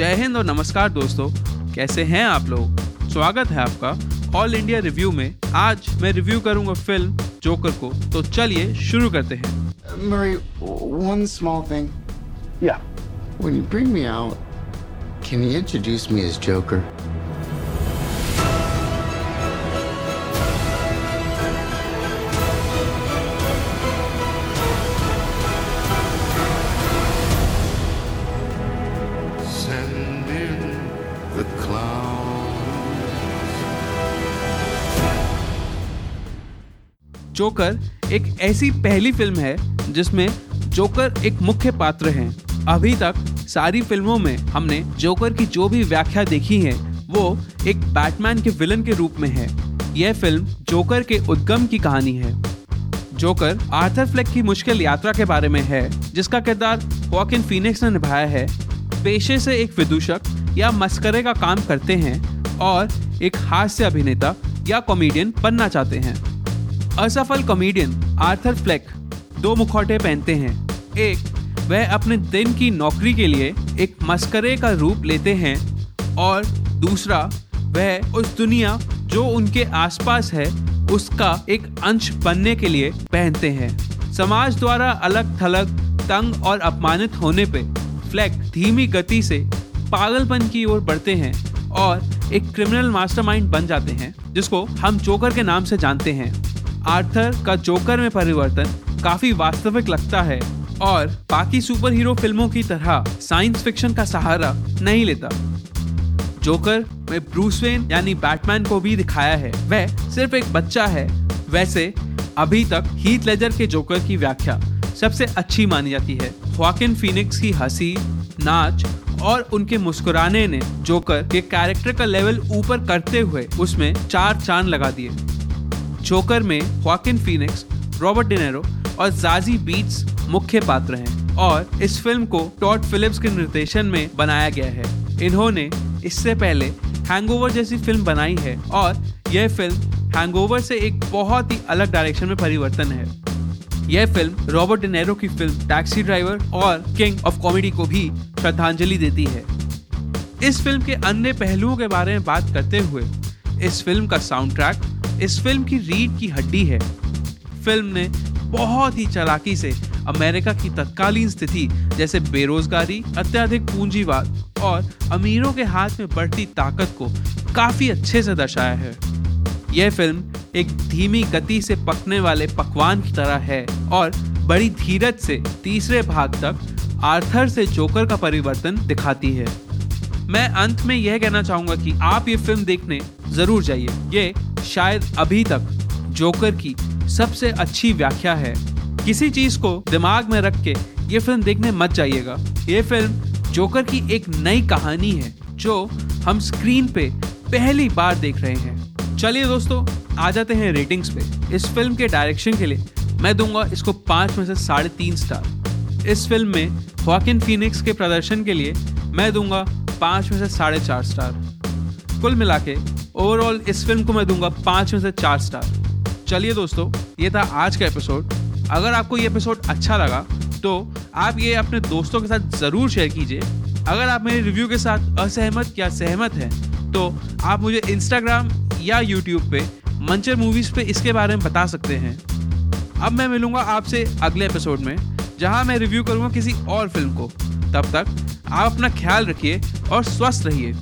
जय हिंद और नमस्कार दोस्तों कैसे हैं आप लोग स्वागत है आपका ऑल इंडिया रिव्यू में आज मैं रिव्यू करूँगा फ़िल्म जोकर को तो चलिए शुरू करते हैं Murray, one small thing. Yeah. When you bring me out, can you introduce me as Joker? Joker एक ऐसी पहली फ़िल्म है जिसमें जोकर एक मुख्य पात्र है। अभी तक सारी फ़िल्मों में हमने जोकर की जो भी व्याख्या देखी है, वो एक बैटमैन के विलन के रूप में है। यह फ़िल्म जोकर के उद्गम की कहानी है। जोकर आर्थर फ्लेक की मुश्किल यात्रा के बारे में है, जिसका किरदार वॉकिन फीनिक्स ने निभाया है। पेशे से एक विदूषक या मस्करे का काम करते हैं और एक हास्य अभिनेता या कॉमेडियन बनना चाहते हैं। असफल कॉमेडियन आर्थर फ्लेक दो मुखौटे पहनते हैं। एक, वह अपने दिन की नौकरी के लिए एक मस्करे का रूप लेते हैं और दूसरा, वह उस दुनिया जो उनके आसपास है, उसका एक अंश बनने के लिए पहनते हैं। समाज द्वारा अलग थलग, तंग और अपमानित होने पे फ्लैक धीमी गति से पागलपन की ओर बढ़ते हैं और एक क्रिमिनल मास्टरमाइंड बन जाते हैं, जिसको हम जोकर के नाम से जानते हैं। आर्थर का जोकर में परिवर्तन काफ़ी वास्तविक लगता है और बाकी सुपर हीरो फ़िल्मों की तरह साइंस फिक्शन का सहारा नहीं लेता। जोकर में ब्रूस वेन यानी बैटमैन को भी दिखाया है। वह सिर्फ़ एक बच्चा है। वैसे, अभी तक हीथ लेजर के जोकर की व्याख्या सबसे अच्छी मानी जाती है। ख्वाकिन फिनिक्स की हँसी, नाच और उनके मुस्कुराने ने जोकर के कैरेक्टर का लेवल ऊपर करते हुए उसमें चार चाँद लगा दिए। जोकर में ख्वाकिन फिनिक्स रॉबर्ट डिनेरो और जाजी बीट्स मुख्य पात्र हैं और इस फ़िल्म को टॉड फिलिप्स के निर्देशन में बनाया गया है। इन्होंने इससे पहले हैंगओवर जैसी फ़िल्म बनाई है और यह फ़िल्म हैंगओवर से एक बहुत ही अलग डायरेक्शन में परिवर्तन है। यह फ़िल्म रॉबर्ट डिनेरो की फ़िल्म टैक्सी ड्राइवर और किंग ऑफ़ कॉमेडी को भी श्रद्धांजलि देती है। इस फ़िल्म के अन्य पहलुओं के बारे में बात करते हुए इस फ़िल्म का साउंड ट्रैक इस फ़िल्म की रीढ़ की हड्डी है। फ़िल्म ने बहुत ही चालाकी से अमेरिका की तत्कालीन स्थिति, जैसे बेरोजगारी, अत्याधिक पूंजीवाद और अमीरों के हाथ में बढ़ती ताकत को काफ़ी अच्छे से दर्शाया है। यह फ़िल्म एक धीमी गति से पकने वाले पकवान की तरह है और बड़ी धीरज से तीसरे भाग तक आर्थर से जोकर का परिवर्तन दिखाती है। मैं अंत में यह कहना चाहूँगा कि आप ये फ़िल्म देखने ज़रूर जाइए। ये शायद अभी तक जोकर की सबसे अच्छी व्याख्या है। किसी चीज़ को दिमाग में रख के ये फ़िल्म देखने मत जाइएगा। ये फ़िल्म जोकर की एक नई कहानी है, जो हम स्क्रीन पे पहली बार देख रहे हैं। चलिए दोस्तों, आ जाते हैं रेटिंग्स पे। इस फ़िल्म के डायरेक्शन के लिए मैं दूँगा इसको पाँच में से साढ़े तीन स्टार इस फ़िल्म में वॉकिन फिनिक्स के प्रदर्शन के लिए मैं दूँगा पाँच में से साढ़े चार स्टार। कुल मिला के ओवरऑल इस फ़िल्म को मैं दूँगा पाँच में से चार स्टार। चलिए दोस्तों, ये था आज का एपिसोड अगर आपको ये एपिसोड अच्छा लगा तो आप ये अपने दोस्तों के साथ ज़रूर शेयर कीजिए। अगर आप मेरे रिव्यू के साथ असहमत या सहमत हैं तो आप मुझे इंस्टाग्राम या यूट्यूब पे मंचर मूवीज़ पे इसके बारे में बता सकते हैं। अब मैं मिलूँगा आपसे अगले एपिसोड में, जहाँ मैं रिव्यू करूँगा किसी और फ़िल्म को। तब तक आप अपना ख्याल रखिए और स्वस्थ रहिए।